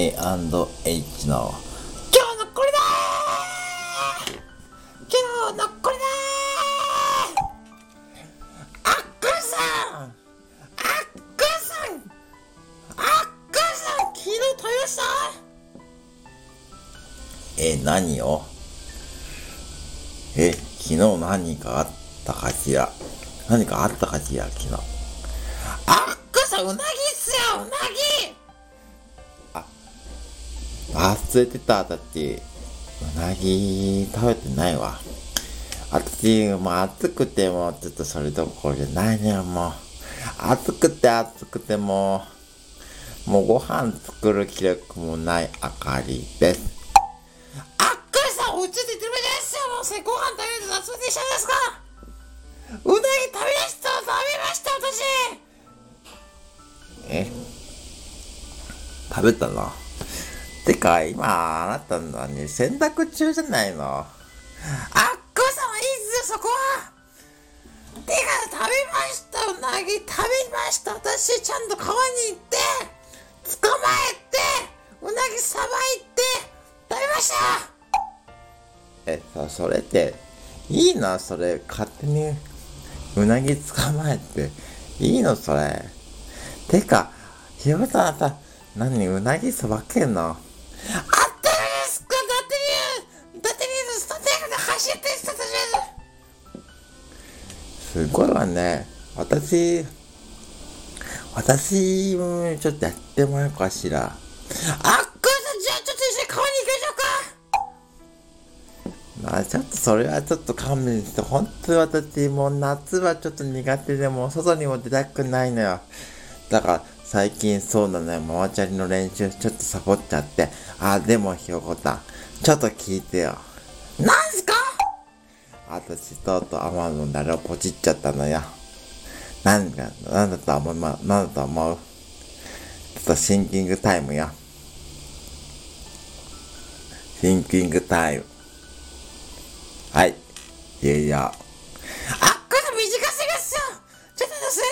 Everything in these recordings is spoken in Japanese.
A&H の今日のこれだ今日のこれだあっくんさんあっくんさんあっくんさん昨日食べましたえ、何を？え、昨日何かあったかしら？何かあったかしら昨日？あっくんさん、うなぎっすようなぎ忘れてた、だって。うなぎ食べてないわ。私、もう暑くてもちょっとそれどころじゃないのよ、もう。暑くて暑くてもう、もうご飯作る気力もないあかりです。あっくりさん、落ちててるじゃないですよ、もうそれご飯食べると夏目でしょですかうなぎ食べました食べました、私え食べたの？てか、今、あなたのに洗濯中じゃないの。あっこさんはいいっすよ、そこは。てか、食べました、うなぎ、食べました。私、ちゃんと川に行って、捕まえて、うなぎさばいて、食べました。え、そそれって、いいの？それ、勝手に、うなぎ捕まえて、いいの？それ。てか、ひよこさんさ、何、うなぎさばけんの？すごいわね。私、私もちょっとやってもらおうかしら。あっこさん、じゃあちょっと一緒に川に行きましょうかまあちょっとそれはちょっと勘弁して、本当に私もう夏はちょっと苦手でもう外にも出たくないのよ。だから最近そうなのよ、ママチャリの練習ちょっとサボっちゃって。あ、でもひよこたん、ちょっと聞いてよ。なんすか？私とうとうアマゾンであれをポチっちゃったのよ。なんか、なんだと思う、ま、なんだと思う？ちょっとシンキングタイムよ。シンキングタイム。はい。いやいよ。あっこれ短すぎですよちょっとですよ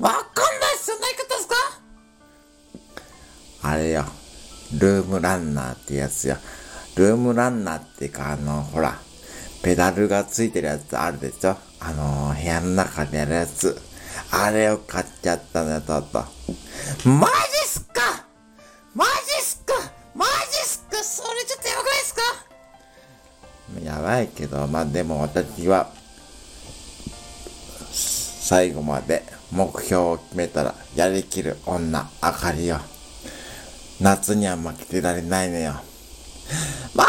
わかんないっすよ何方ですか？あれよ。ルームランナーってやつよ。ルームランナーっていうか、あの、ほら、ペダルがついてるやつあるでしょ？あの、部屋の中でやるやつ。あれを買っちゃったのよ、とうと。マジっすか？マジっすか？マジっすか？それちょっとやばくないっすか？やばいけど、まあでも私は、最後まで目標を決めたらやりきる女、あかりよ。夏には負けてられないのよ。マ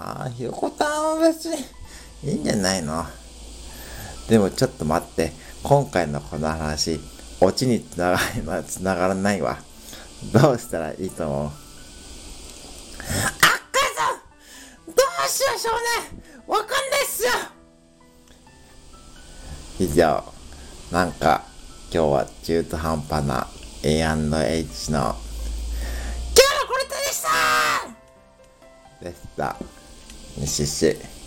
ああ、ひよこたんは別にいいんじゃないの？でもちょっと待って。今回のこの話、オチにつながらつながらないわ。どうしたらいいと思う？あっかさんどうしましょうねわかんないっすよ！以上、なんか、今日は中途半端な A&H の今日のこれでしたでした。にしし。